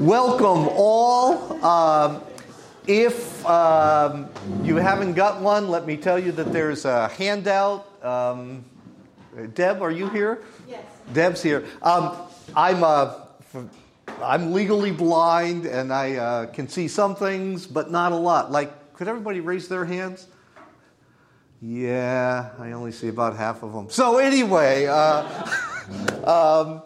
Welcome all. Um, if um, you haven't got one, let me tell you that there's a handout. Um, Deb, are you here? Yes. Deb's here. Um, I'm uh, I'm legally blind and I uh, can see some things, but not a lot. Like, could everybody raise their hands? Yeah, I only see about half of them. So anyway, uh, um,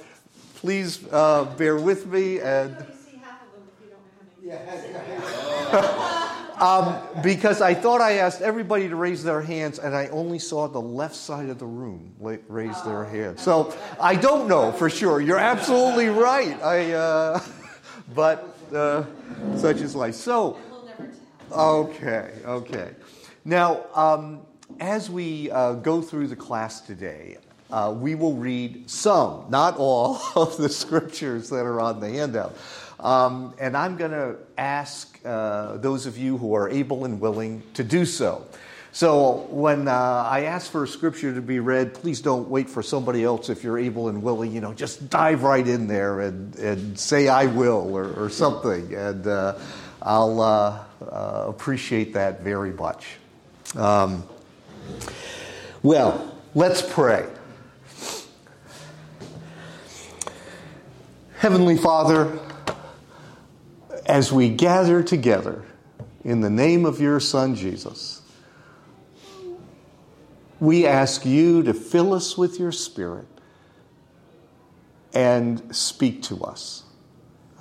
please uh, bear with me and. You see half of them if you don't have any. Um, because I thought I asked everybody to raise their hands, and I only saw the left side of the room raise their hands. So I don't know for sure. You're absolutely right. I, uh, but uh, such is life. So, We'll never tell. okay, okay. Now, um, as we uh, go through the class today, uh, we will read some, not all, of the scriptures that are on the handout. Um, and I'm going to ask uh, those of you who are able and willing to do so. So when uh, I ask for a scripture to be read, please don't wait for somebody else if you're able and willing. You know, just dive right in there and, and say, I will, or, or something. And uh, I'll uh, uh, appreciate that very much. Um, well, let's pray. Heavenly Father, as we gather together in the name of your Son Jesus, we ask you to fill us with your Spirit and speak to us.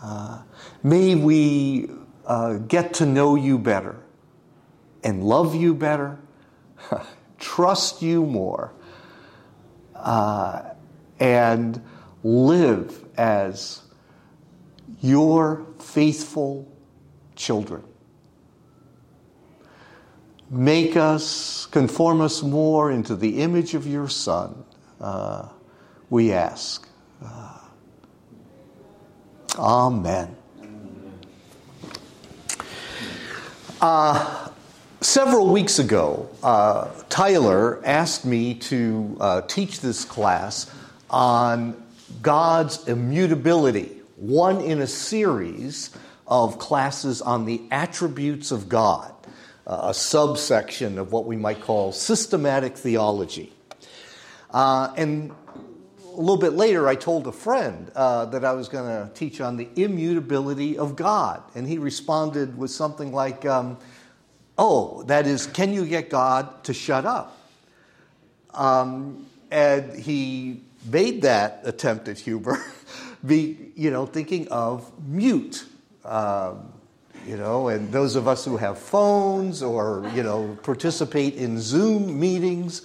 Uh, may we uh, get to know you better and love you better, trust you more, uh, and live as your faithful children. Make us, conform us more into the image of your Son, uh, we ask. Uh, amen. Uh, several weeks ago, uh, Tyler asked me to uh, teach this class on God's immutability, one in a series of classes on the attributes of God, uh, a subsection of what we might call systematic theology. Uh, and a little bit later, I told a friend uh, that I was going to teach on the immutability of God. And he responded with something like, um, Oh, that is, can you get God to shut up? Um, and he made that attempt at humor, be, you know, thinking of mute. Um, you know, and those of us who have phones or, you know, participate in Zoom meetings,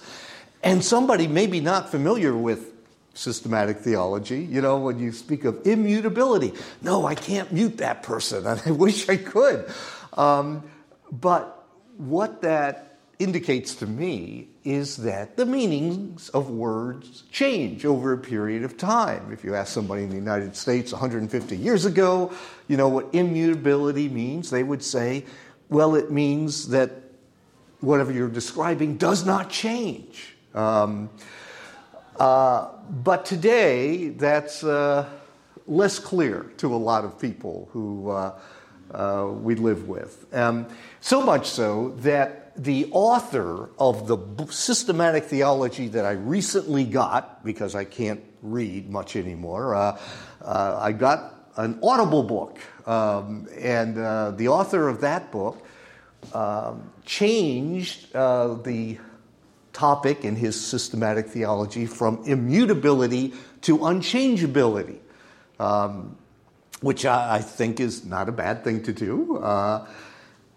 and somebody maybe not familiar with systematic theology, you know, when you speak of immutability, no, I can't mute that person, and I wish I could. Um, but what that indicates to me is that the meanings of words change over a period of time. If you ask somebody in the United States 150 years ago, you know what immutability means, they would say, well, it means that whatever you're describing does not change. Um, uh, but today, that's uh, less clear to a lot of people who uh, uh, we live with. Um, so much so that the author of the systematic theology that I recently got, because I can't read much anymore, uh, uh, I got an audible book. Um, and uh, the author of that book um, changed uh, the topic in his systematic theology from immutability to unchangeability, um, which I, I, think is not a bad thing to do.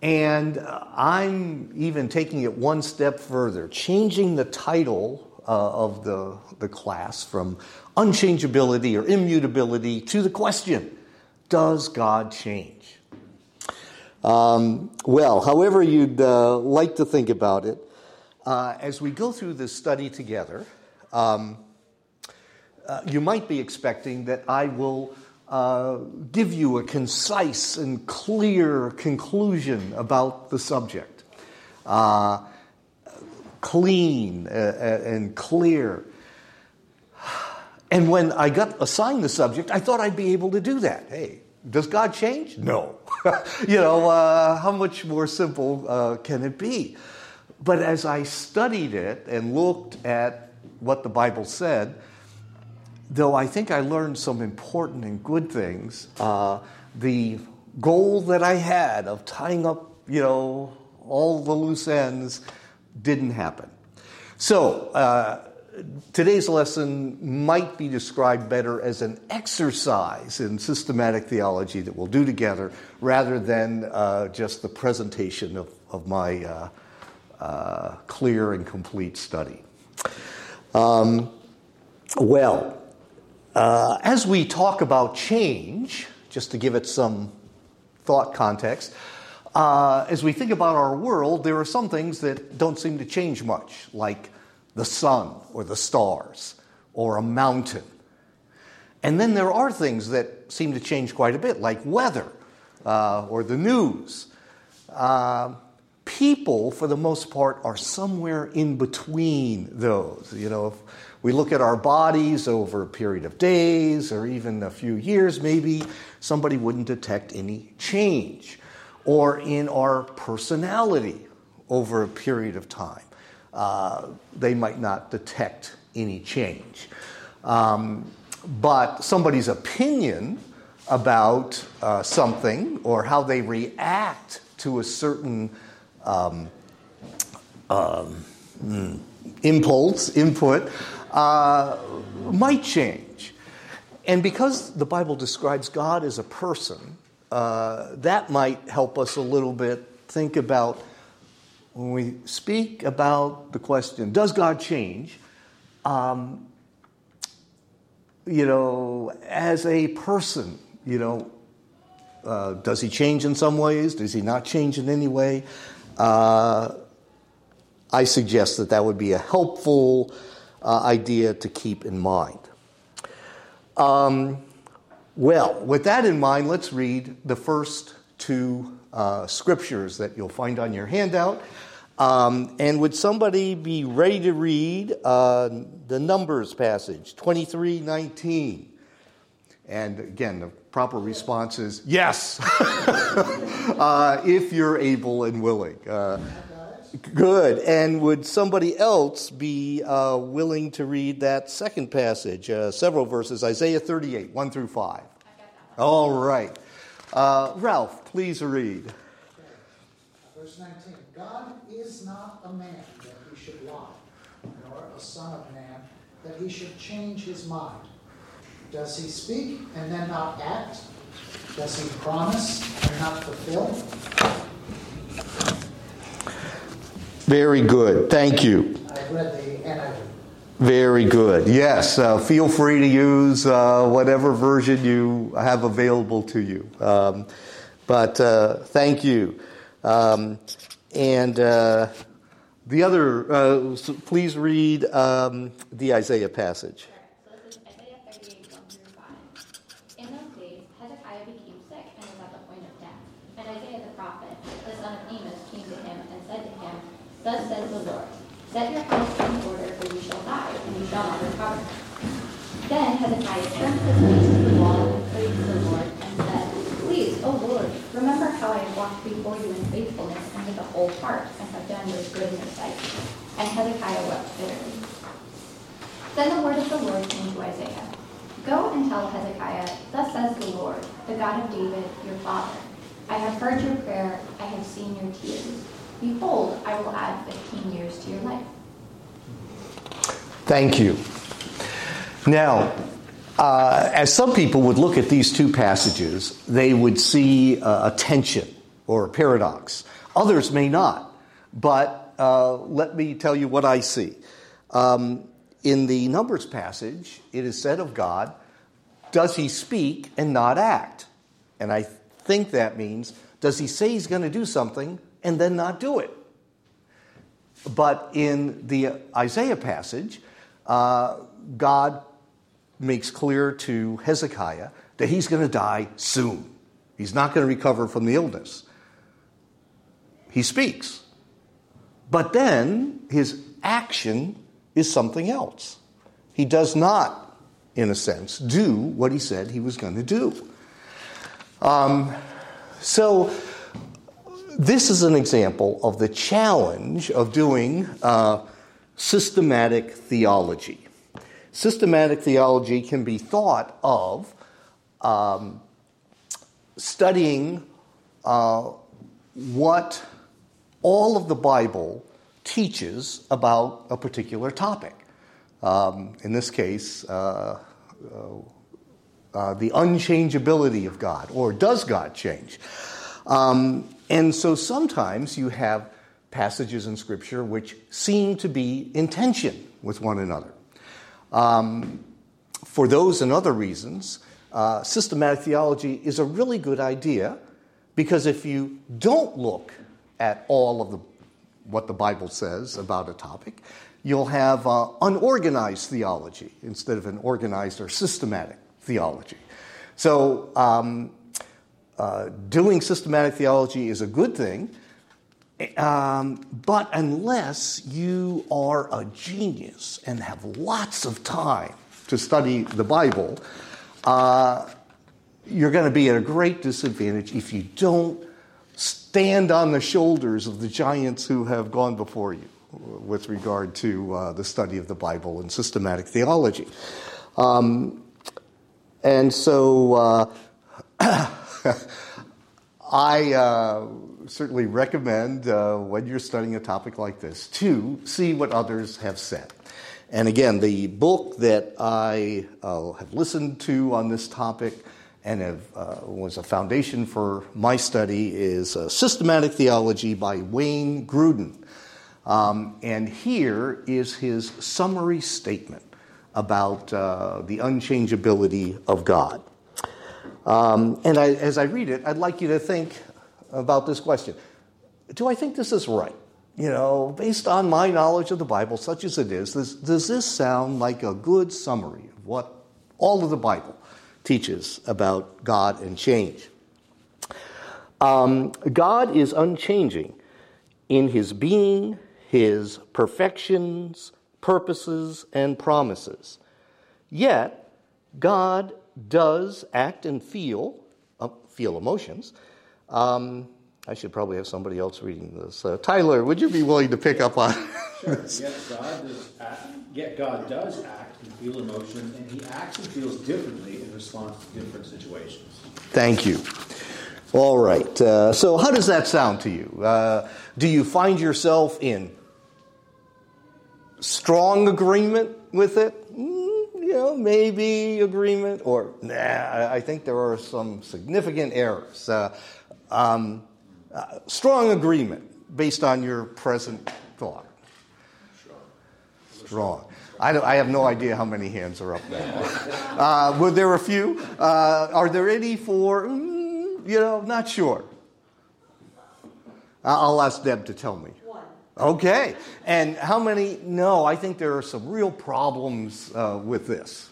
And I'm even taking it one step further, changing the title uh, of the, the class from unchangeability or immutability to the question Does God change? Um, well, however you'd uh, like to think about it, uh, as we go through this study together, um, uh, you might be expecting that I will uh, give you a concise and clear conclusion about the subject. Uh, clean uh, and clear. And when I got assigned the subject, I thought I'd be able to do that. Hey, Does God change? No. you know, uh, how much more simple uh, can it be? But as I studied it and looked at what the Bible said, though I think I learned some important and good things, uh, the goal that I had of tying up, you know, all the loose ends didn't happen. So, uh, today's lesson might be described better as an exercise in systematic theology that we'll do together rather than uh, just the presentation of, of my uh, uh, clear and complete study. Um, well, uh, as we talk about change, just to give it some thought context, uh, as we think about our world, there are some things that don't seem to change much, like the sun or the stars or a mountain. And then there are things that seem to change quite a bit, like weather uh, or the news. Uh, people, for the most part, are somewhere in between those. You know, if we look at our bodies over a period of days or even a few years, maybe somebody wouldn't detect any change. Or in our personality over a period of time uh, they might not detect any change. Um, but somebody's opinion about uh, something or how they react to a certain um, um, mm, impulse, input, uh, might change. And because the Bible describes God as a person, uh, that might help us a little bit think about when we speak about the question, does God change? Um, you know, as a person, you know, uh, does he change in some ways? Does he not change in any way? Uh, I suggest that that would be a helpful uh, idea to keep in mind. Um, well, with that in mind, let's read the first two uh, scriptures that you'll find on your handout. Um, and would somebody be ready to read uh, the Numbers passage, 2319? And again, the proper response is yes, uh, if you're able and willing. Uh, good. And would somebody else be uh, willing to read that second passage, uh, several verses, Isaiah 38, 1 through 5? All right. Uh, Ralph, please read. Verse 19 God is not a man that he should lie, nor a son of man that he should change his mind. Does he speak and then not act? Does he promise and not fulfill? Very good. Thank you. Very good. Yes, uh, feel free to use uh, whatever version you have available to you. Um, but uh, thank you. Um, and the other, please read um, the Isaiah passage. So this is Isaiah 38, 1 through 5. In those days, Hezekiah became sick and was at the point of death. And Isaiah the prophet, the son of Amos, came to him and said to him, Thus says the Lord, Set your house in order, for you shall die, and you shall not recover. Then Hezekiah turned his face to the wall and prayed to the Lord, and said, Please, O Lord, remember how I have walked before you in faithfulness and with a whole heart, and have done what is good in your sight. And Hezekiah wept bitterly. Then the word of the Lord came to Isaiah. Go and tell Hezekiah, Thus says the Lord, the God of David, your father. I have heard your prayer, I have seen your tears. Behold, I will add 15 years to your life. Thank you. Now, uh, as some people would look at these two passages, they would see uh, a tension or a paradox. Others may not, but uh, let me tell you what I see. Um, in the Numbers passage, it is said of God, does he speak and not act? And I think that means, does he say he's going to do something and then not do it? But in the Isaiah passage, uh, God makes clear to Hezekiah that he's going to die soon. He's not going to recover from the illness. He speaks. But then his action is something else. He does not, in a sense, do what he said he was going to do. Um, so, this is an example of the challenge of doing uh, systematic theology. Systematic theology can be thought of um, studying uh, what all of the Bible teaches about a particular topic. Um, in this case, uh, uh, uh, the unchangeability of God, or does God change? Um, and so sometimes you have passages in Scripture which seem to be in tension with one another. Um, for those and other reasons, uh, systematic theology is a really good idea because if you don't look at all of the, what the Bible says about a topic, you'll have uh, unorganized theology instead of an organized or systematic theology. So, um, uh, doing systematic theology is a good thing, um, but unless you are a genius and have lots of time to study the Bible, uh, you're going to be at a great disadvantage if you don't stand on the shoulders of the giants who have gone before you with regard to uh, the study of the Bible and systematic theology. Um, and so uh, I uh, certainly recommend uh, when you're studying a topic like this to see what others have said. And again, the book that I uh, have listened to on this topic and have, uh, was a foundation for my study is uh, Systematic Theology by Wayne Grudem. Um, and here is his summary statement about uh, the unchangeability of God. Um, and I, as I read it, I'd like you to think about this question Do I think this is right? You know, based on my knowledge of the Bible, such as it is, does, does this sound like a good summary of what all of the Bible teaches about God and change? Um, God is unchanging in his being, his perfections, purposes, and promises. Yet, God does act and feel, uh, feel emotions. Um, I should probably have somebody else reading this. Uh, Tyler, would you be willing to pick up on sure. Yet God does act, yet God does act and feel emotion, and He acts and feels differently in response to different situations. Thank you. All right. Uh, so, how does that sound to you? Uh, do you find yourself in strong agreement with it? Maybe agreement, or nah, I think there are some significant errors. Uh, um, uh, strong agreement based on your present thought. Strong. I, I, have no idea how many hands are up there. Uh, were there a few? Uh, are there any for, mm, you know, not sure? I'll ask Deb to tell me. One. Okay. And how many? No, I think there are some real problems uh, with this.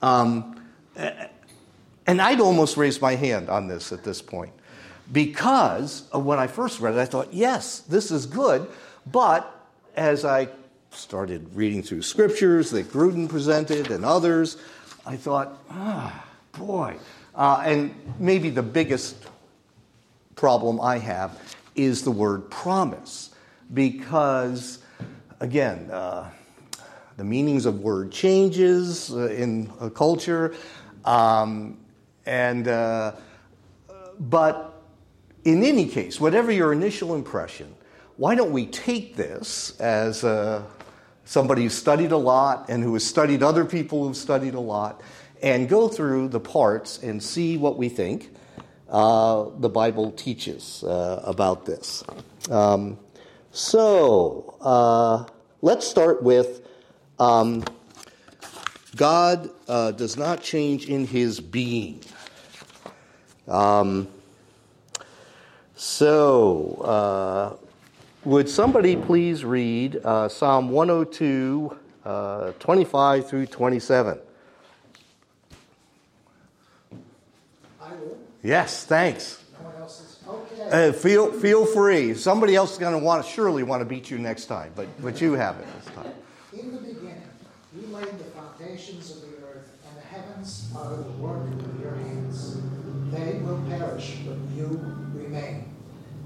Um, and I'd almost raise my hand on this at this point because when I first read it, I thought, yes, this is good. But as I started reading through scriptures that Grudem presented and others, I thought, ah, boy. Uh, and maybe the biggest problem I have is the word promise. Because, again, uh, the meanings of word changes uh, in a culture. Um, and, uh, but in any case, whatever your initial impression, why don't we take this as uh, somebody who's studied a lot and who has studied other people who've studied a lot and go through the parts and see what we think uh, the Bible teaches uh, about this. Um, so uh, let's start with um, God uh, does not change in his being. Um, so, uh, would somebody please read uh, Psalm 102, uh, 25 through 27? I will. Yes, thanks. Uh, feel feel free. Somebody else is going to want surely want to beat you next time, but but you have it this time. In the beginning, you laid the foundations of the earth, and the heavens are the work of your hands. They will perish, but you remain.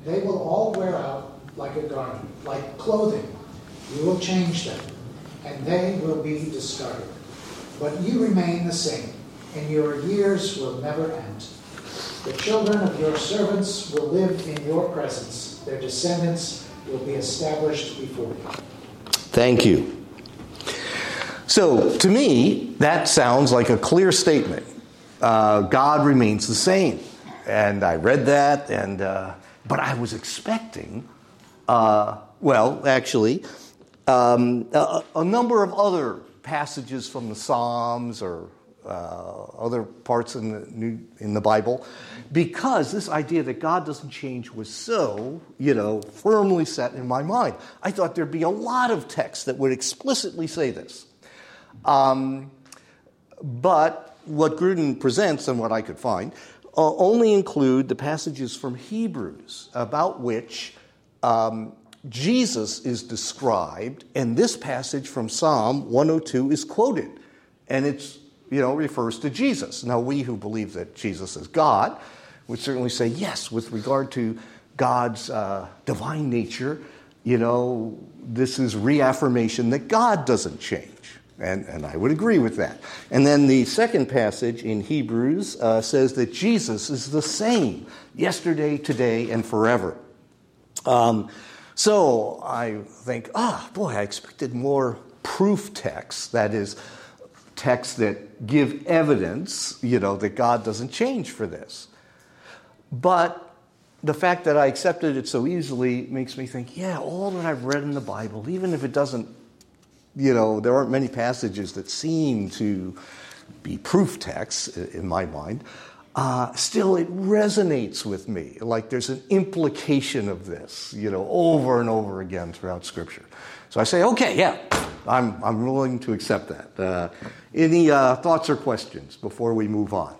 They will all wear out like a garment, like clothing. You will change them, and they will be discarded. But you remain the same, and your years will never end. The children of your servants will live in your presence. Their descendants will be established before you. Thank you. So, to me, that sounds like a clear statement. Uh, God remains the same. And I read that, and uh, but I was expecting, uh, well, actually, um, a, a, number of other passages from the Psalms or uh, other parts in the New, in the Bible, because this idea that God doesn't change was so, you know, firmly set in my mind. I thought there'd be a lot of texts that would explicitly say this. Um, but what Grudem presents and what I could find uh, only include the passages from Hebrews about which um, Jesus is described, and this passage from Psalm 102 is quoted, and it's you know refers to Jesus. Now we who believe that Jesus is God would certainly say yes with regard to God's uh, divine nature. You know, this is reaffirmation that God doesn't change. And, and I would agree with that. And then the second passage in Hebrews uh, says that Jesus is the same yesterday, today, and forever. Um, so I think, ah, boy, I expected more proof texts, that is, texts that give evidence, you know, that God doesn't change for this. But the fact that I accepted it so easily makes me think, yeah, all that I've read in the Bible, even if it doesn't you know, there aren't many passages that seem to be proof texts in my mind. Uh, still, it resonates with me. Like there's an implication of this, you know, over and over again throughout Scripture. So I say, okay, yeah, I'm, I'm willing to accept that. Uh, any uh, thoughts or questions before we move on?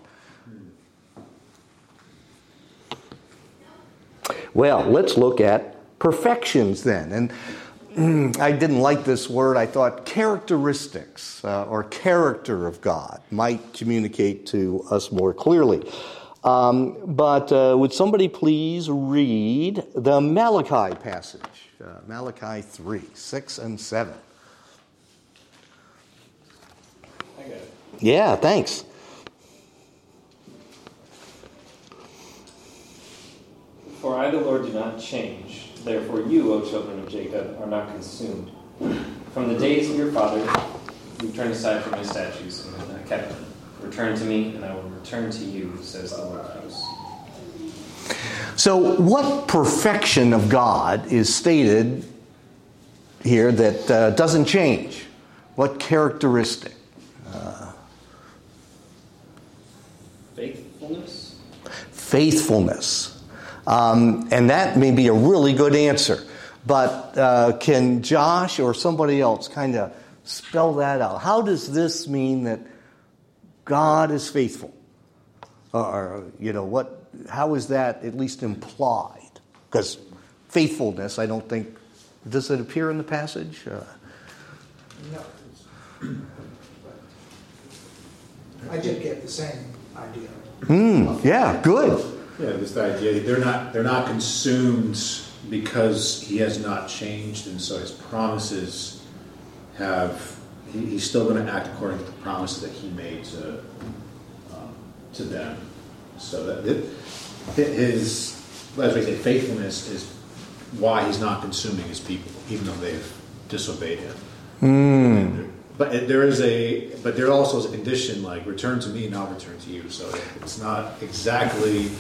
Well, let's look at perfections then. And I didn't like this word. I thought characteristics uh, or character of God might communicate to us more clearly. Um, but uh, would somebody please read the Malachi passage? Uh, Malachi 3, 6 and 7. I got it. Yeah, thanks. For I, the Lord, do not change. Therefore, you, O children of Jacob, are not consumed. From the days of your father, you turned aside from my statutes and have not kept them. Return to me, and I will return to you, says the Lord of hosts. So, what perfection of God is stated here that uh, doesn't change? What characteristic? Uh, faithfulness. Faithfulness. Um, and that may be a really good answer. But uh, can Josh or somebody else kind of spell that out? How does this mean that God is faithful? Or, you know, what, how is that at least implied? Because faithfulness, I don't think, does it appear in the passage? Uh, no. I did get the same idea. Hmm, yeah, good. Yeah, this idea they're not they're not consumed because he has not changed, and so his promises have he, he's still going to act according to the promises that he made to um, to them. So that it, his as we say, faithfulness is why he's not consuming his people, even though they've disobeyed him. Mm. But there is a, but there also is a condition like return to me not return to you. So it's not exactly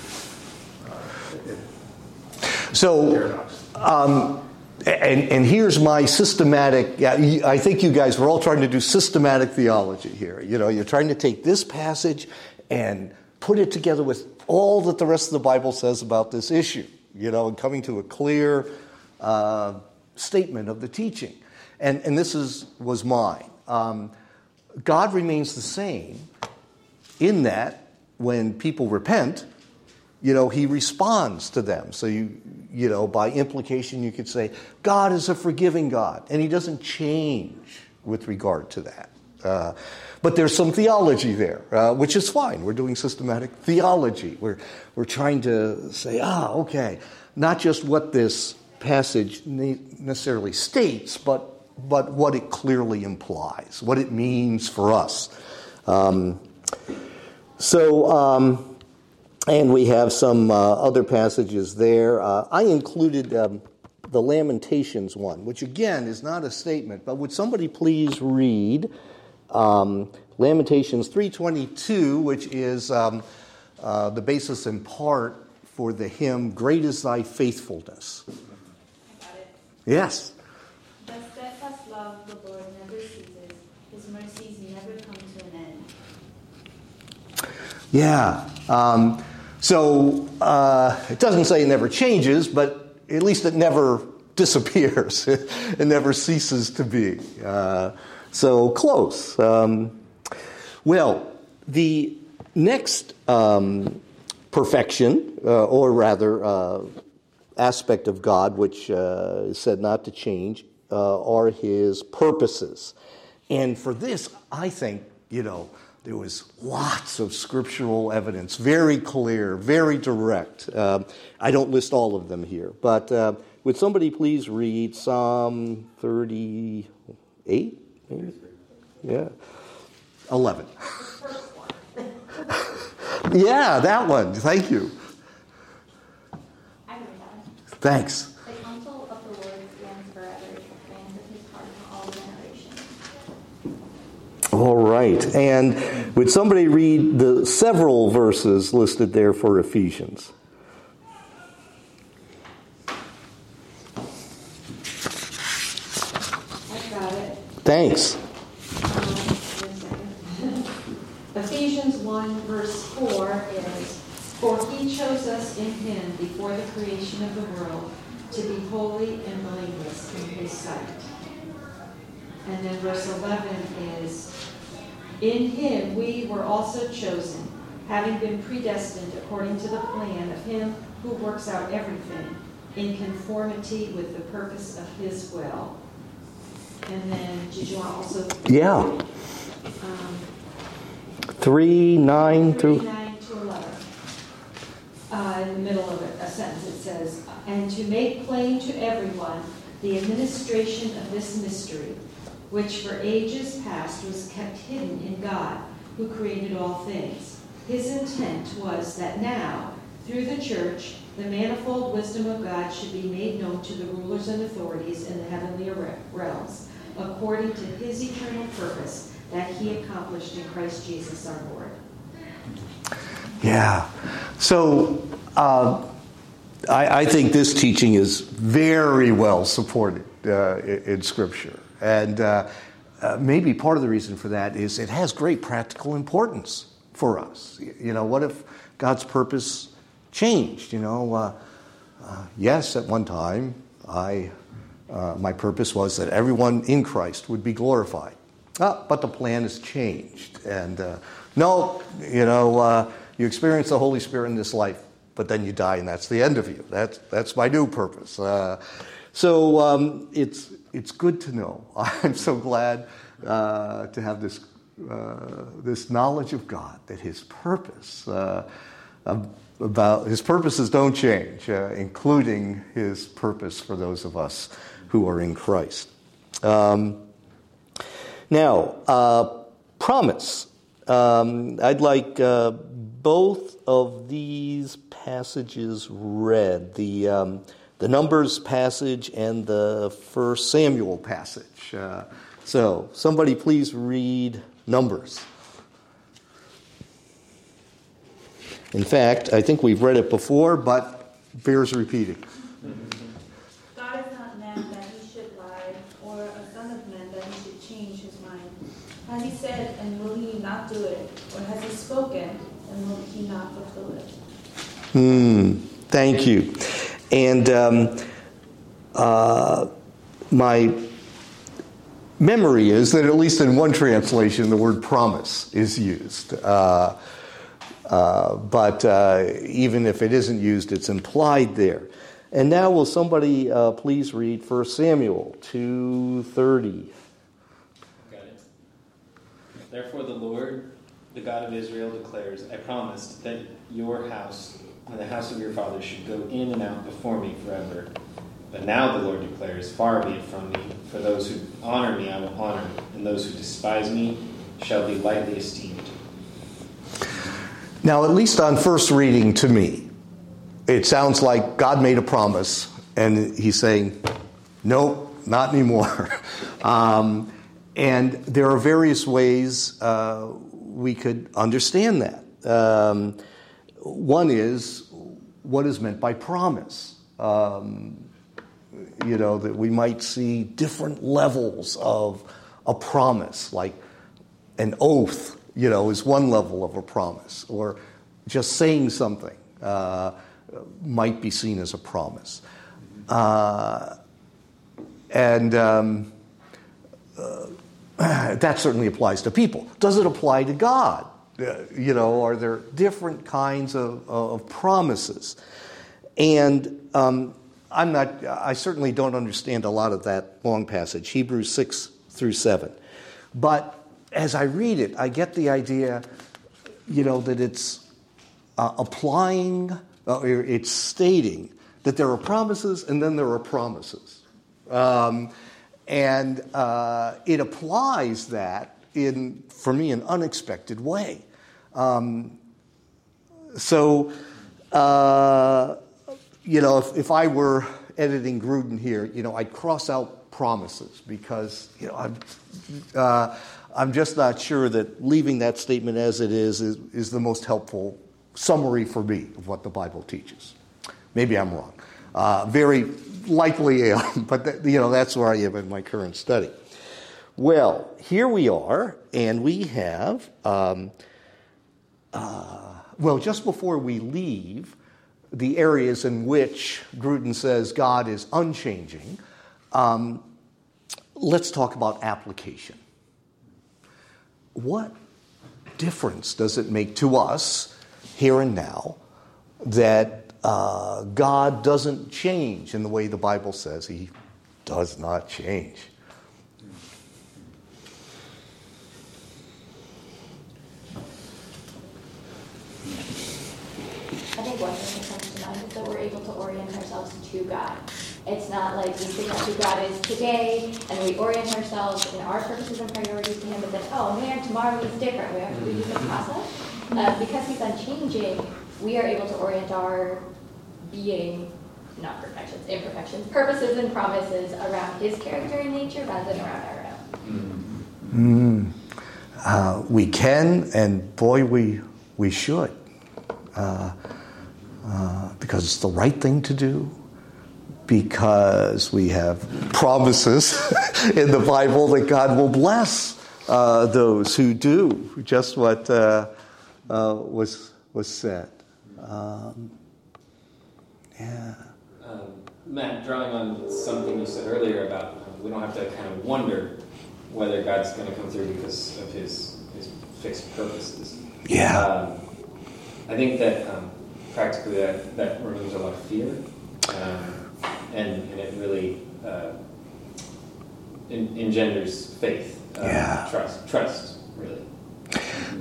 so, um, and, and here's my systematic, I think you guys were all trying to do systematic theology here. You know, you're trying to take this passage and put it together with all that the rest of the Bible says about this issue, you know, and coming to a clear uh, statement of the teaching. And, and this is, was mine. Um, God remains the same in that when people repent, you know, he responds to them. So you, you know, by implication, you could say, God is a forgiving God, and he doesn't change with regard to that. Uh, but there's some theology there, uh, which is fine. We're doing systematic theology. We're, we're trying to say, ah, okay, not just what this passage necessarily states, but, but what it clearly implies, what it means for us. Um, so, um, and we have some uh, other passages there. Uh, I included um, the Lamentations one, which again is not a statement, but would somebody please read um, Lamentations 3:22, which is um, uh, the basis in part for the hymn "Great is Thy Faithfulness." Yes. The Lord never ceases; His mercies never come to an end. Yeah. Um, so uh, it doesn't say it never changes, but at least it never disappears. it never ceases to be. Uh, so close. Um, well, the next um, perfection, uh, or rather, uh, aspect of God which uh, is said not to change, uh, are his purposes. And for this, I think, you know, there was lots of scriptural evidence, very clear, very direct. Um, I don't list all of them here, but uh, would somebody please read Psalm 38? Maybe? Yeah. 11. yeah, that one. Thank you. I know that. Thanks. The counsel of the Lord stands forever, the plans of his heart to all generations. All right. And would somebody read the several verses listed there for Ephesians? I got it. Thanks. Um, wait a second. Ephesians 1, verse 4 is For he chose us in him before the creation of the world to be holy and blameless in his sight. And then verse 11 is In him we were also chosen, having been predestined according to the plan of him who works out everything in conformity with the purpose of his will. And then, did you want also? Yeah. Um, 3, 9 through. nine to eleven. Uh, in the middle of it, a sentence, it says, "And to make plain to everyone the administration of this mystery, which for ages past was kept hidden in God, who created all things. His intent was that now, through the church, the manifold wisdom of God should be made known to the rulers and authorities in the heavenly realms, according to his eternal purpose that he accomplished in Christ Jesus our Lord." Yeah. So uh, I, I think this teaching is very well supported uh, in, in Scripture. And uh, uh, maybe part of the reason for that is it has great practical importance for us. You know, what if God's purpose changed? You know, uh, uh, yes, at one time, I, uh, my purpose was that everyone in Christ would be glorified. Ah, but the plan has changed. And uh, no, you know, you experience the Holy Spirit in this life, but then you die, and that's the end of you. That's, that's my new purpose. So um, it's, it's good to know. I'm so glad uh, to have this, uh, this knowledge of God that His purpose uh, about His purposes don't change, uh, including His purpose for those of us who are in Christ. Um, now, uh, promise. Um, I'd like uh, both of these passages read the, um, the Numbers passage and the First Samuel passage. Uh, so, somebody please read Numbers. In fact, I think we've read it before, but bears repeating. God is not man that he should lie, or a son of man that he should change his mind. Has he said, and will he not do it? Or has he spoken, and will he not fulfill it? Hmm, thank you. And um, uh, my memory is that at least in one translation, the word promise is used. Uh, uh, but uh, even if it isn't used, it's implied there. And now, will somebody uh, please read 1 Samuel 2.30? Got it. Therefore, the Lord, the God of Israel, declares, I promised that your house and the house of your father should go in and out before me forever. But now the Lord declares, Far be it from me, for those who honor me I will honor, and those who despise me shall be lightly esteemed. Now, at least on first reading to me, it sounds like God made a promise, and he's saying, Nope, not anymore. um, and there are various ways uh, we could understand that. Um, one is what is meant by promise. Um, you know, that we might see different levels of a promise, like an oath, you know, is one level of a promise, or just saying something uh, might be seen as a promise. Uh, and um, uh, that certainly applies to people. Does it apply to God? Uh, you know, are there different kinds of, of promises? And um, I'm not, I certainly don't understand a lot of that long passage, Hebrews 6 through 7. But as I read it, I get the idea, you know, that it's uh, applying, uh, it's stating that there are promises and then there are promises. Um, and uh, it applies that in, for me, an unexpected way. Um, so, uh, you know, if, if, I were editing Grudem here, you know, I'd cross out promises because, you know, I'm, uh, I'm just not sure that leaving that statement as it is, is is the most helpful summary for me of what the Bible teaches. Maybe I'm wrong. Uh, very likely am, but th- you know that's where I am in my current study. Well, here we are, and we have. Um, uh, well, just before we leave, the areas in which Grudem says God is unchanging, um, let's talk about application. What difference does it make to us here and now that uh, God doesn't change in the way the Bible says He does not change. I think one thing that comes to mind is that we're able to orient ourselves to God. It's not like we think of who God is today and we orient ourselves in our purposes and priorities to Him, but then, oh man, tomorrow is different. We have to redo the process. Uh, because He's unchanging, we are able to orient our being, not perfections, imperfections, purposes and promises around his character and nature rather than around our own. Mm. Uh, we can, and boy, we, we should. Uh, uh, because it's the right thing to do, because we have promises in the Bible that God will bless uh, those who do just what uh, uh, was, was said. Um, yeah. Um, Matt, drawing on something you said earlier about um, we don't have to kind of wonder whether God's going to come through because of his, his fixed purposes. Yeah. Um, I think that um, practically that, that removes a lot of fear, um, and, and it really uh, engenders faith, uh, yeah. trust, trust, really.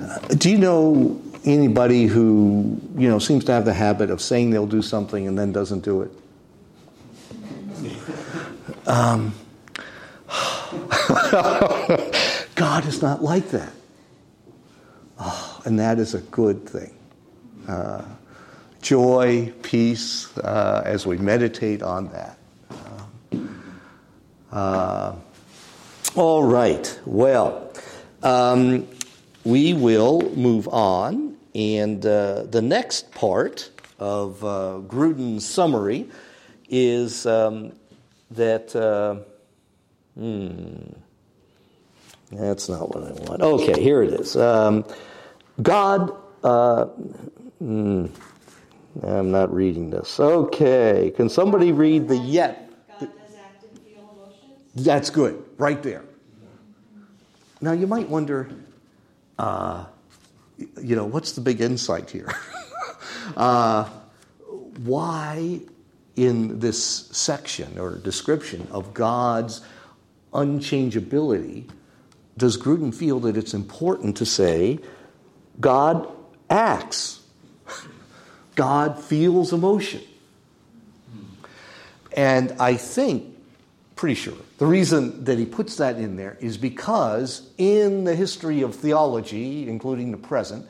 Uh, do you know anybody who you know seems to have the habit of saying they'll do something and then doesn't do it. Um, God is not like that. Oh, and that is a good thing. Uh, joy, peace, uh, as we meditate on that. Uh, all right. Well, um, we will move on and uh, the next part of uh, Grudem's summary is um, that. Uh, hmm, that's not what I want. Okay, here it is. Um, God. Uh, hmm, I'm not reading this. Okay, can somebody read the yet? God does act and feel emotions. That's good, right there. Now you might wonder. Uh, you know, what's the big insight here? uh, why, in this section or description of God's unchangeability, does Grudem feel that it's important to say God acts, God feels emotion? And I think, pretty sure, the reason that he puts that in there is because in the history of theology, including the present,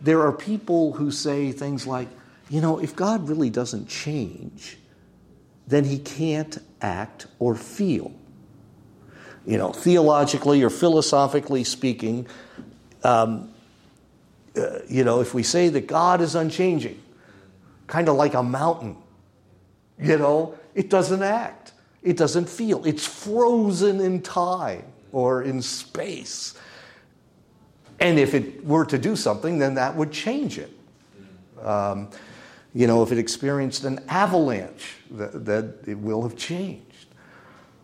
there are people who say things like, you know, if God really doesn't change, then he can't act or feel. You know, theologically or philosophically speaking, um, uh, you know, if we say that God is unchanging, kind of like a mountain, you know, it doesn't act, it doesn't feel, it's frozen in time or in space. And if it were to do something, then that would change it. Um, you know, if it experienced an avalanche, that, it will have changed.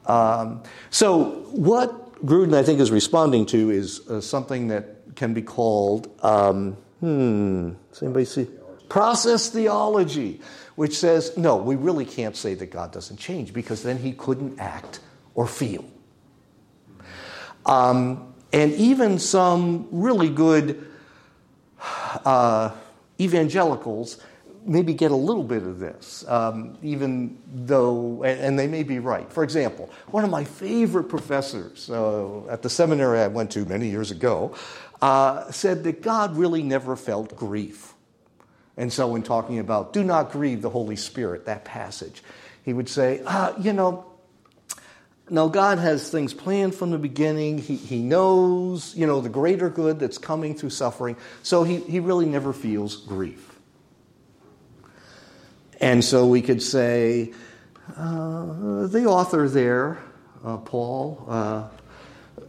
Um, so, what Grudem, I think, is responding to is uh, something that can be called, um, hmm, does anybody see? Process theology, which says, no, we really can't say that God doesn't change because then he couldn't act or feel. Um, and even some really good uh, evangelicals maybe get a little bit of this, um, even though, and they may be right. For example, one of my favorite professors uh, at the seminary I went to many years ago uh, said that God really never felt grief. And so, in talking about do not grieve the Holy Spirit, that passage, he would say, uh, you know, no, God has things planned from the beginning. He, he knows, you know, the greater good that's coming through suffering. So he, he really never feels grief. And so we could say uh, the author there, uh, Paul, uh,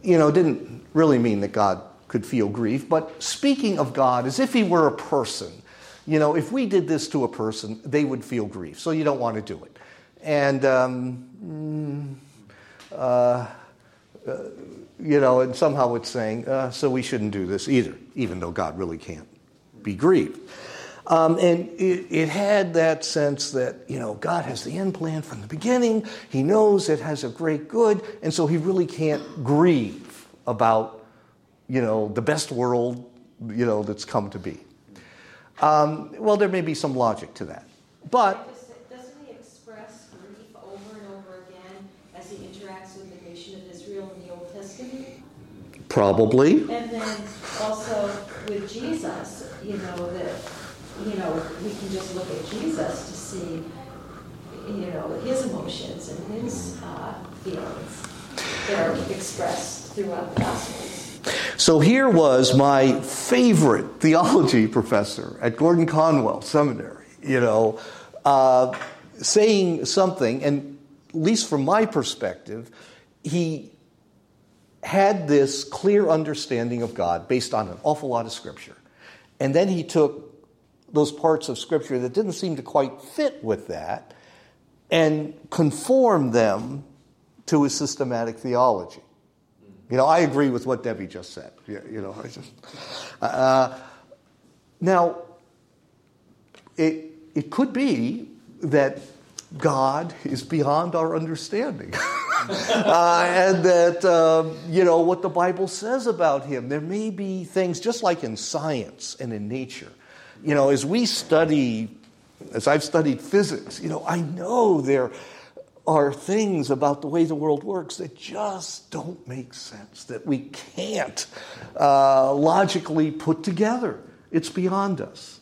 you know, didn't really mean that God could feel grief, but speaking of God as if he were a person. You know, if we did this to a person, they would feel grief. So you don't want to do it. And, um, mm, uh, uh, you know, and somehow it's saying, uh, so we shouldn't do this either, even though God really can't be grieved. Um, and it, it, had that sense that, you know, God has the end plan from the beginning. He knows it has a great good. And so he really can't grieve about, you know, the best world, you know, that's come to be. Um, well, there may be some logic to that. But. Doesn't he express grief over and over again as he interacts with the nation of Israel in the Old Testament? Probably. And then also with Jesus, you know, that you know, we can just look at Jesus to see, you know, his emotions and his uh, feelings that are expressed throughout the Gospels. So here was my favorite theology professor at Gordon Conwell Seminary, you know, uh, saying something, and at least from my perspective, he had this clear understanding of God based on an awful lot of scripture. And then he took those parts of Scripture that didn't seem to quite fit with that and conform them to a systematic theology. You know, I agree with what Debbie just said. You, you know, I just. Uh, now, it, it could be that God is beyond our understanding. uh, and that, um, you know, what the Bible says about him. There may be things, just like in science and in nature, you know, as we study, as I've studied physics, you know, I know there are things about the way the world works that just don't make sense, that we can't uh, logically put together. It's beyond us.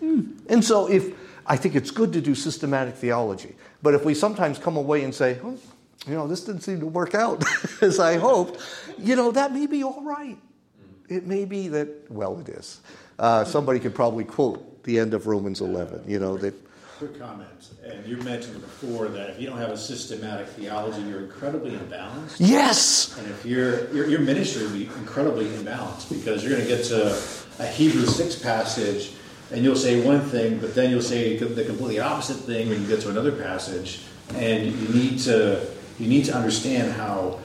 Hmm. And so, if I think it's good to do systematic theology, but if we sometimes come away and say, oh, you know, this didn't seem to work out as I hoped, you know, that may be all right. It may be that, well, it is. Uh, somebody could probably quote the end of Romans 11. You know that. Quick comment, and you mentioned before that if you don't have a systematic theology, you're incredibly imbalanced. Yes. And if your your, your ministry will be incredibly imbalanced because you're going to get to a Hebrew six passage and you'll say one thing, but then you'll say the completely opposite thing when you get to another passage, and you need to you need to understand how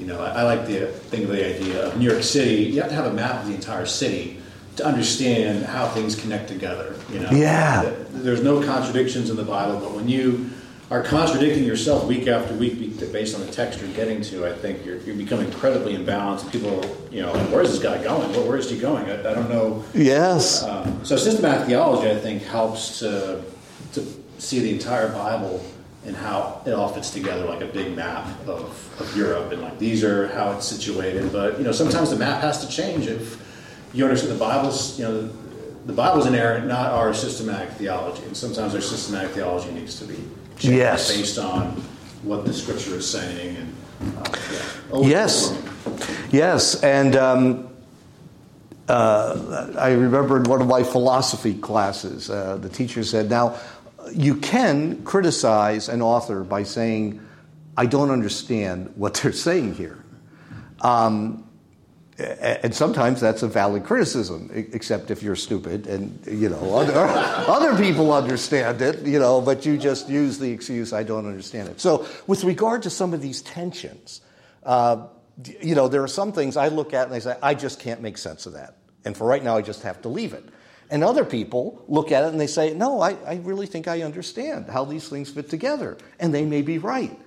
you know I, I like the think of the idea of New York City. You have to have a map of the entire city to understand how things connect together. You know, yeah. There's no contradictions in the Bible, but when you are contradicting yourself week after week based on the text you're getting to, I think you're, you're becoming incredibly imbalanced. People, you know, where is this guy going? Where, where is he going? I, I don't know. Yes. Um, so systematic theology, I think, helps to, to see the entire Bible and how it all fits together like a big map of, of Europe and like these are how it's situated. But you know, sometimes the map has to change if you understand the Bible's, you know, the Bible's inerrant, not our systematic theology. And sometimes our systematic theology needs to be changed Yes. based on what the Scripture is saying. And uh, yeah. Yes. Yes, and um, uh, I remember in one of my philosophy classes, uh, the teacher said, Now, you can criticize an author by saying, I don't understand what they're saying here. Um, and sometimes that's a valid criticism, except if you're stupid and you know other, other people understand it, you know, but you just use the excuse I don't understand it. So, with regard to some of these tensions, uh, you know, there are some things I look at and I say I just can't make sense of that, and for right now I just have to leave it. And other people look at it and they say, No, I, I really think I understand how these things fit together, and they may be right.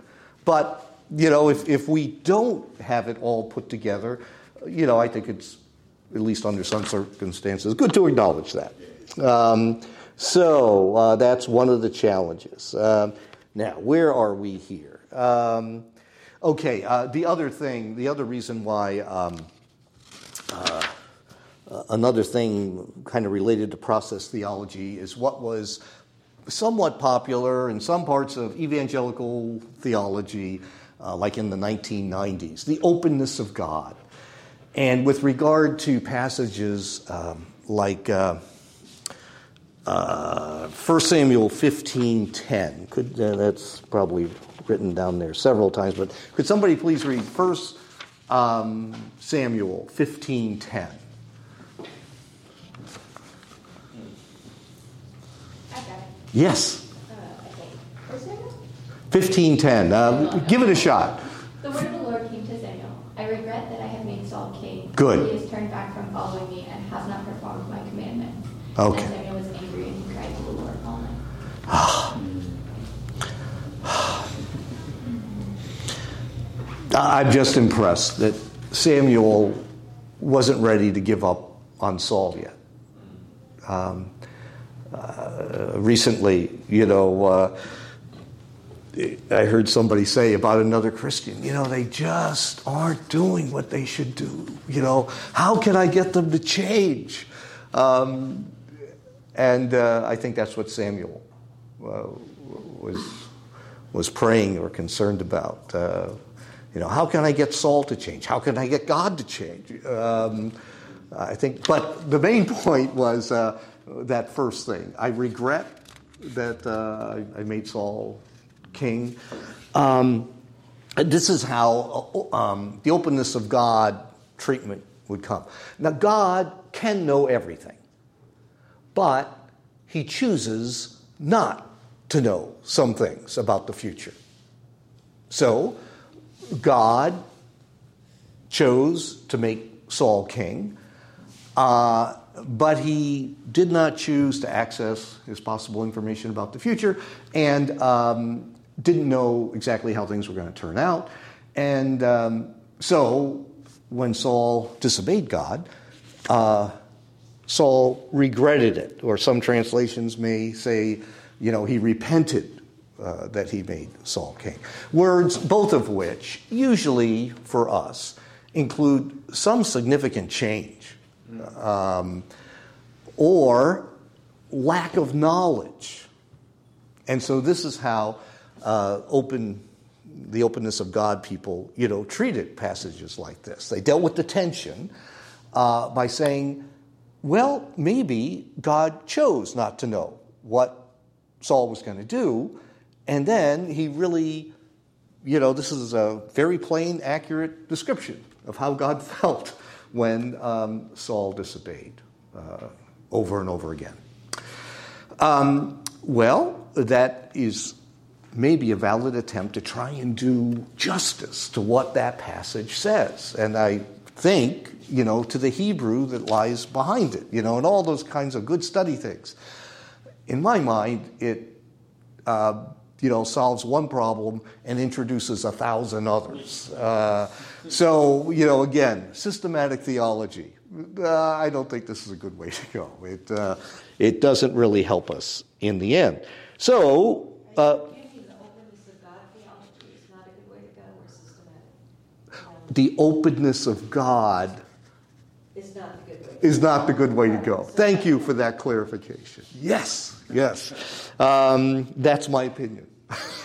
But you know, if, if we don't have it all put together, you know, I think it's, at least under some circumstances, good to acknowledge that. Um, so uh, that's one of the challenges. Um, now, where are we here? Um, okay, uh, the other thing, the other reason why. Um, uh, another thing kind of related to process theology is what was somewhat popular in some parts of evangelical theology, uh, like in the 1990s, the openness of God. And with regard to passages um, like uh, uh, 1 Samuel 15:10, could uh, that's probably written down there several times, but could somebody please read 1 um, Samuel 15:10? I got it. Yes, Uh, okay. 15:10. Uh, give it a shot. The word of the Lord came to Samuel. I regret that I have made Saul king. Good. He has turned back from following me and has not performed my commandment. Okay. And Samuel was angry and he cried to the Lord all night. I'm just impressed that Samuel wasn't ready to give up on Saul yet. Um, uh, recently, you know, uh, I heard somebody say about another Christian, you know, they just aren't doing what they should do. You know, how can I get them to change? Um, and uh, I think that's what Samuel uh, was was praying or concerned about. Uh, you know, how can I get Saul to change? How can I get God to change? Um, I think, but the main point was uh, that first thing. I regret that uh, I, I made Saul king. Um, this is how um, the openness of God treatment would come. Now, God can know everything, but He chooses not to know some things about the future. So, God chose to make Saul king, uh, but he did not choose to access his possible information about the future and um, didn't know exactly how things were going to turn out. And um, so when Saul disobeyed God, uh, Saul regretted it, or some translations may say, you know, he repented uh, that he made Saul king. Words, both of which, usually for us, include some significant change um, or lack of knowledge. And so this is how uh, open the openness of God people, you know, treated passages like this. They dealt with the tension uh, by saying, well, maybe God chose not to know what Saul was going to do, and then he really, you know, this is a very plain, accurate description of how God felt when um, Saul disobeyed uh, over and over again. Um, well, that is maybe a valid attempt to try and do justice to what that passage says. And I think, you know, to the Hebrew that lies behind it, you know, and all those kinds of good study things. In my mind, it uh, you know, solves one problem and introduces a thousand others. Uh, so, you know, again, systematic theology. Uh, I don't think this is a good way to go. It, uh, it doesn't really help us in the end. So, uh, Thinking the openness of God theology is not a good way to go, or systematic. The openness of God Is not the good way. to is not the good way to go. Thank you for that clarification. Yes, yes. Um, that's my opinion.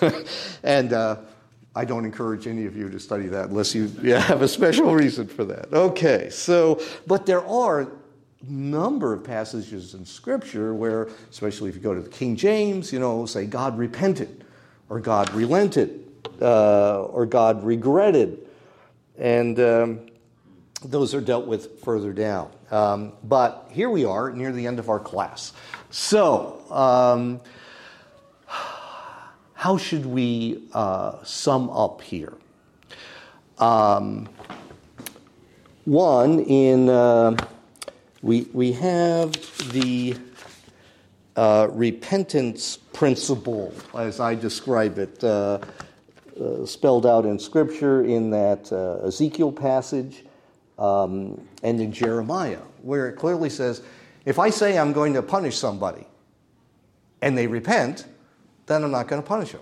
and uh, I don't encourage any of you to study that unless you have a special reason for that. Okay, so, but there are a number of passages in Scripture where, especially if you go to the King James, you know, say God repented, or God relented, uh, or God regretted. And. Um, those are dealt with further down. Um, but here we are near the end of our class. So, um, how should we uh, sum up here? Um, one, in uh, we, we have the uh, repentance principle, as I describe it, uh, spelled out in Scripture in that uh, Ezekiel passage um, and in Jeremiah, where it clearly says, if I say I'm going to punish somebody and they repent, then I'm not going to punish them.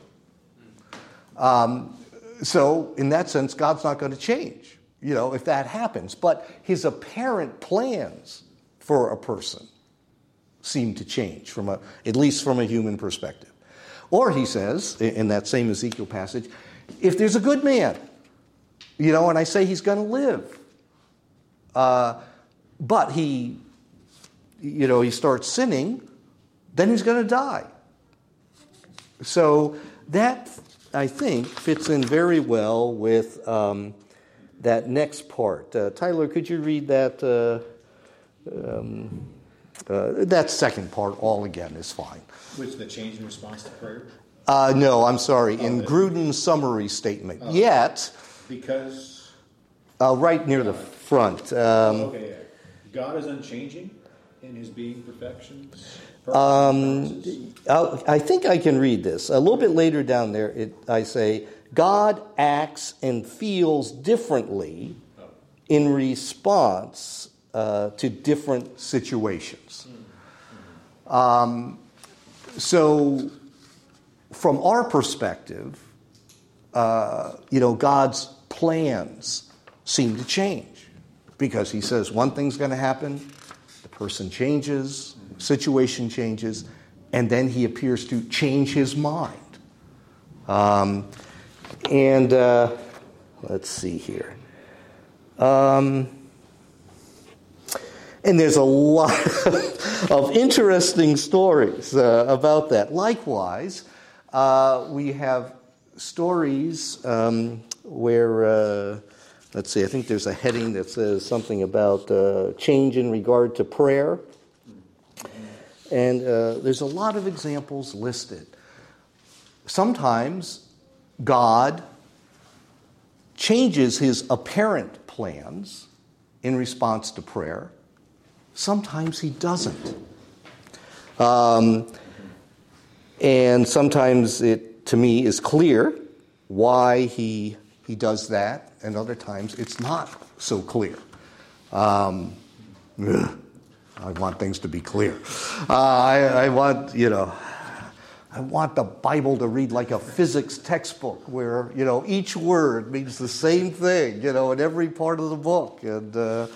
Um, so, in that sense, God's not going to change, you know, if that happens. But his apparent plans for a person seem to change, from a, at least from a human perspective. Or he says, in that same Ezekiel passage, if there's a good man, you know, and I say he's going to live, uh, but he, you know, he starts sinning, then he's going to die. So that, I think, fits in very well with um, that next part. Uh, Tyler, could you read that? Uh, um, uh, that second part, all again, is fine. Which the change in response to prayer? Uh, no, I'm sorry. Oh, In Grudem's summary statement, Oh. yet, Because uh, right near the front. Um, okay, yeah. God is unchanging in His being perfections. Um. I think I can read this. A little bit later down there, it, I say, God acts and feels differently in response uh, to different situations. Um, so, from our perspective, uh, you know, God's plans seem to change because He says one thing's going to happen, the person changes, situation changes, and then He appears to change His mind. Um, and uh, let's see here. Um, and there's a lot of interesting stories uh, about that. Likewise, uh, we have stories um, where, uh, let's see, I think there's a heading that says something about uh, change in regard to prayer. And uh, there's a lot of examples listed. Sometimes God changes his apparent plans in response to prayer. Sometimes he doesn't. Um, and sometimes it, to me, is clear why he, he does that, and other times it's not so clear. Um, ugh, I want things to be clear. Uh, I, I want, you know, I want the Bible to read like a physics textbook where, you know, each word means the same thing, you know, in every part of the book. And, uh,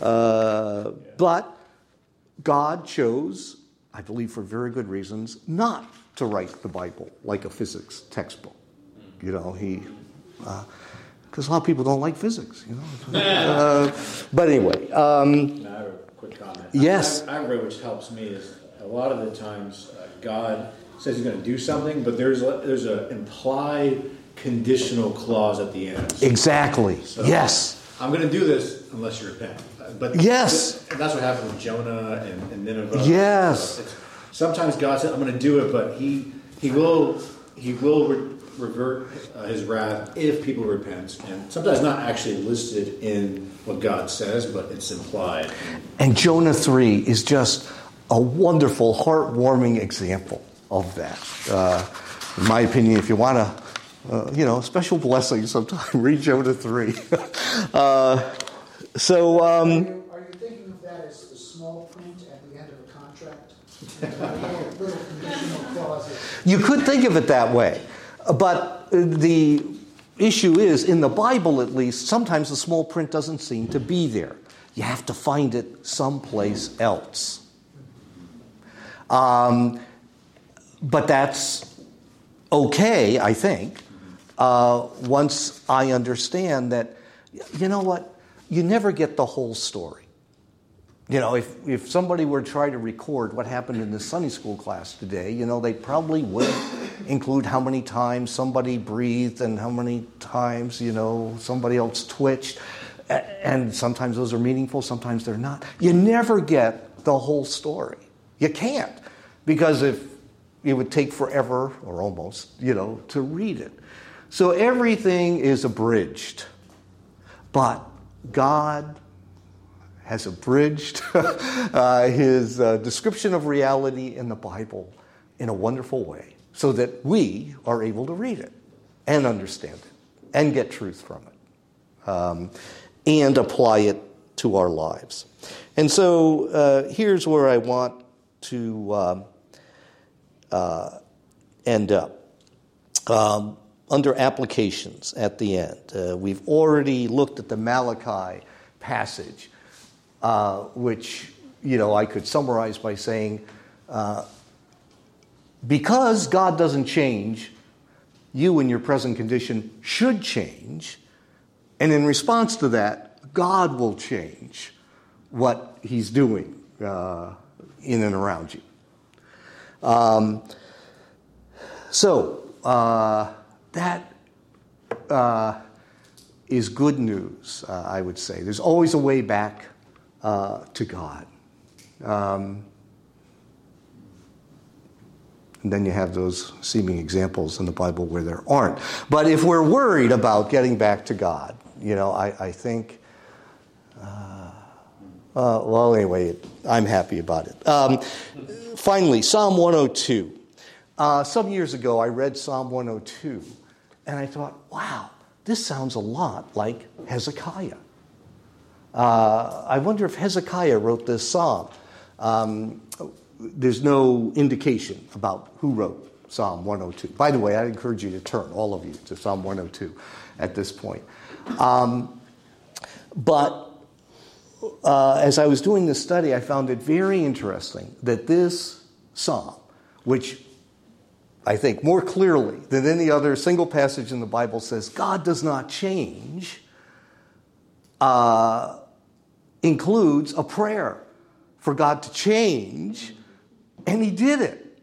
uh, but God chose, I believe for very good reasons, not to write the Bible like a physics textbook. You know, he, because a lot of people don't like physics, you know. uh, but anyway, um, Now, I have a quick comment. Yes. I, I read which helps me is a lot of the times uh, God says He's going to do something, but there's a, there's an implied conditional clause at the end. exactly. So, Yes. I'm going to do this unless you repent. But Yes. that's what happened with Jonah and, and Nineveh. Yes. It's- sometimes God said, "I'm going to do it," but He He will He will re- revert uh, His wrath if people repent, and sometimes not actually listed in what God says, but it's implied. And Jonah 3 is just a wonderful, heartwarming example of that. Uh, in my opinion, if you want a, uh, you know, special blessing sometime, read Jonah 3. uh, so, um, Are you, are you thinking of that as the small print at the end of a contract? Little little conditional clauses. You could think of it that way. But the issue is, in the Bible at least, sometimes the small print doesn't seem to be there. You have to find it someplace else. Um, but that's okay, I think, uh, once I understand that, you know what, you never get the whole story. You know, if, if somebody were to try to record what happened in the Sunday school class today, you know, they probably would include how many times somebody breathed and how many times, you know, somebody else twitched. And sometimes those are meaningful, sometimes they're not. You never get the whole story. You can't. Because if it would take forever, or almost, you know, to read it. So everything is abridged. But God has abridged uh, his uh, description of reality in the Bible in a wonderful way so that we are able to read it and understand it and get truth from it um, and apply it to our lives. And so uh, here's where I want to um, uh, end up. Um, under applications at the end, uh, we've already looked at the Malachi passage uh, which you know I could summarize by saying, uh, because God doesn't change, you in your present condition should change, and in response to that, God will change what He's doing uh, in and around you. Um, so uh, that uh, is good news, I would say. There's always a way back uh, to God. Um, and then you have those seeming examples in the Bible where there aren't. But if we're worried about getting back to God, you know, I, I think, uh, uh, well, anyway, I'm happy about it. Um, finally, Psalm 102. Uh, some years ago, I read Psalm 102, and I thought, wow, this sounds a lot like Hezekiah. Uh, I wonder if Hezekiah wrote this psalm. Um, there's no indication about who wrote Psalm 102. By the way, I encourage you to turn, all of you, to Psalm 102 at this point. Um, but uh, as I was doing this study, I found it very interesting that this psalm, which I think more clearly than any other single passage in the Bible says God does not change, uh, includes a prayer for God to change, and He did it.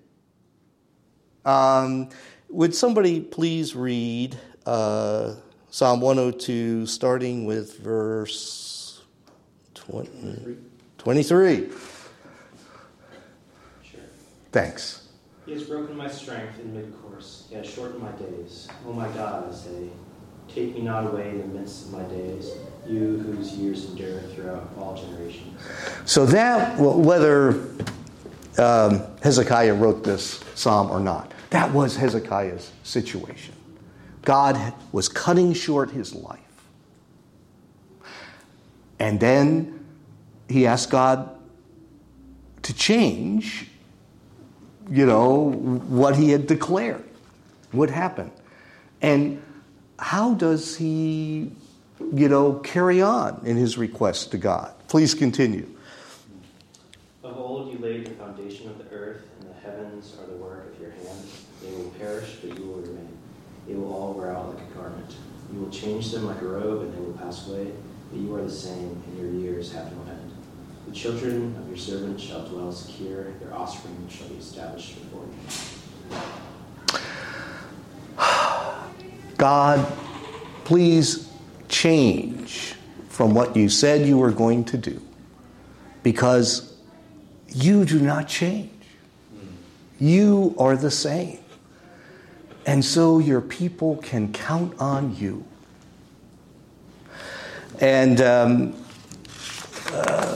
Um, would somebody please read uh, Psalm 102, starting with verse 20, 23? Sure. Thanks. He has broken my strength in mid-course. He has shortened my days. Oh my God, I say, take me not away in the midst of my days you whose years endure throughout all generations. So that, whether um, Hezekiah wrote this psalm or not, that was Hezekiah's situation. God was cutting short his life. And then he asked God to change, you know, what he had declared would happen. And how does he you know, carry on in his request to God. Please continue. Of old you laid the foundation of the earth, and the heavens are the work of your hands. They will perish, but you will remain. They will all wear out like a garment. You will change them like a robe, and they will pass away. But you are the same, and your years have no end. The children of your servant shall dwell secure, their offspring shall be established before you. God, please change from what you said you were going to do because you do not change. You are the same. And so your people can count on you. And um, uh,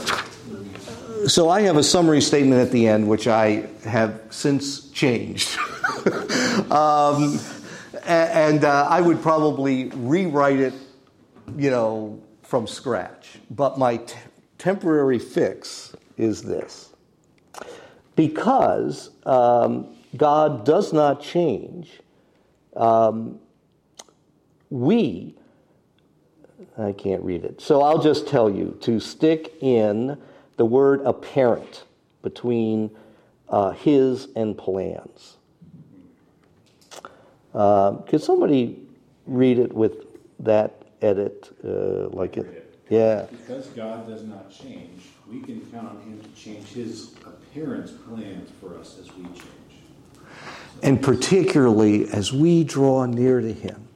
so I have a summary statement at the end, which I have since changed. um, and uh, I would probably rewrite it, you know, from scratch. But my t- temporary fix is this because um, God does not change, um, we, I can't read it, so I'll just tell you to stick in the word apparent between uh, his and plans. Uh, could somebody read it with that edit, uh, like it? Yeah. Because God does not change, we can count on Him to change His appearance plans for us as we change. And particularly as we draw near to Him,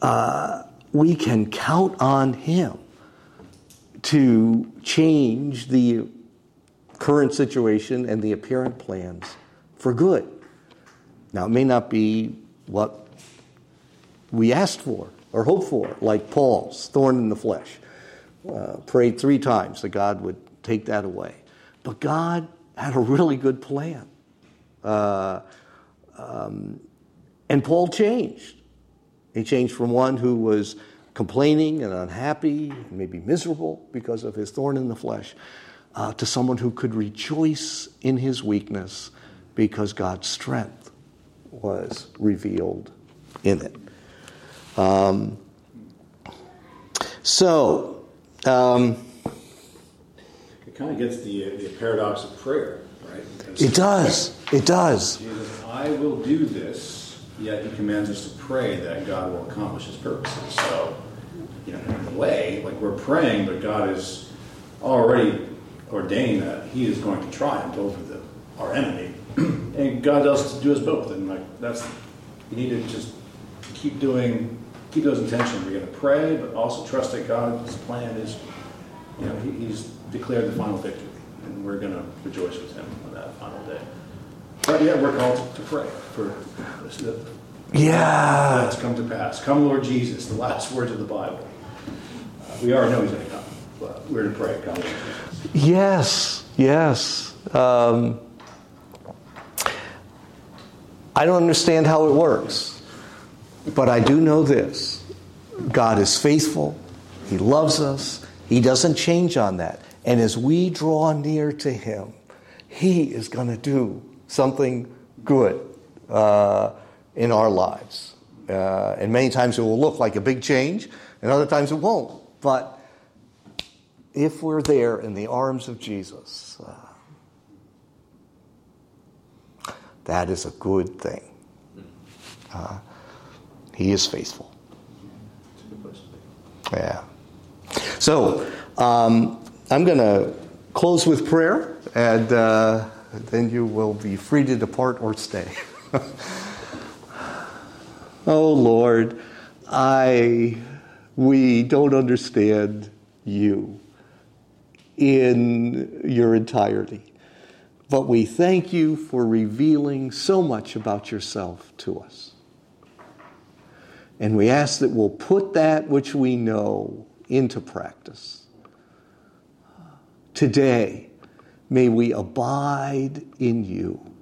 uh, we can count on Him to change the current situation and the apparent plans for good. Now, it may not be what we asked for or hoped for, like Paul's thorn in the flesh. Uh, prayed three times that God would take that away. But God had a really good plan. Uh, um, and Paul changed. He changed from one who was complaining and unhappy, and maybe miserable because of his thorn in the flesh, uh, to someone who could rejoice in his weakness because God's strength was revealed in it. Um, so, um, it kind of gets the, the paradox of prayer, right? Because it does. It does. Jesus, I will do this, yet he commands us to pray that God will accomplish his purposes. So, you know, in a way, like we're praying, but God is already ordained that he is going to triumph over the, our enemy. and God does to do us both. And like that's you need to just keep doing keep those intentions. We're going to pray, but also trust that God's plan is, you know, he, He's declared the final victory, and we're going to rejoice with Him on that final day. But yeah, we're called to pray for this, yeah that's come to pass. Come, Lord Jesus, the last words of the Bible. We already know He's going to come, but we're to pray. Jesus. Yes, yes. Um, I don't understand how it works, but I do know this God is faithful, He loves us, He doesn't change on that. And as we draw near to Him, He is going to do something good uh, in our lives. Uh, and many times it will look like a big change, and other times it won't. But if we're there in the arms of Jesus, uh, that is a good thing. Uh, he is faithful. Yeah. So um, I'm going to close with prayer, and uh, then you will be free to depart or stay. oh Lord, I we don't understand you in your entirety. But we thank you for revealing so much about yourself to us. And we ask that we'll put that which we know into practice. Today, may we abide in you,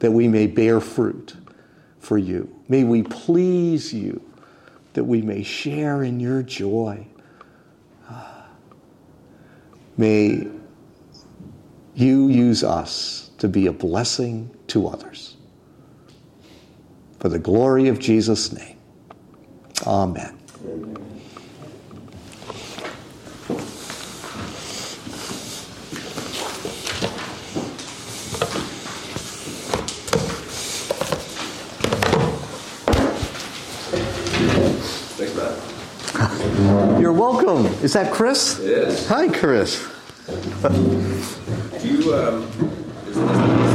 that we may bear fruit for you. May we please you, that we may share in your joy. Ah. May you use us to be a blessing to others. For the glory of Jesus' name. Amen. Thanks, Matt. You're welcome. Is that Chris? It is. Hi, Chris. Do you, um, is this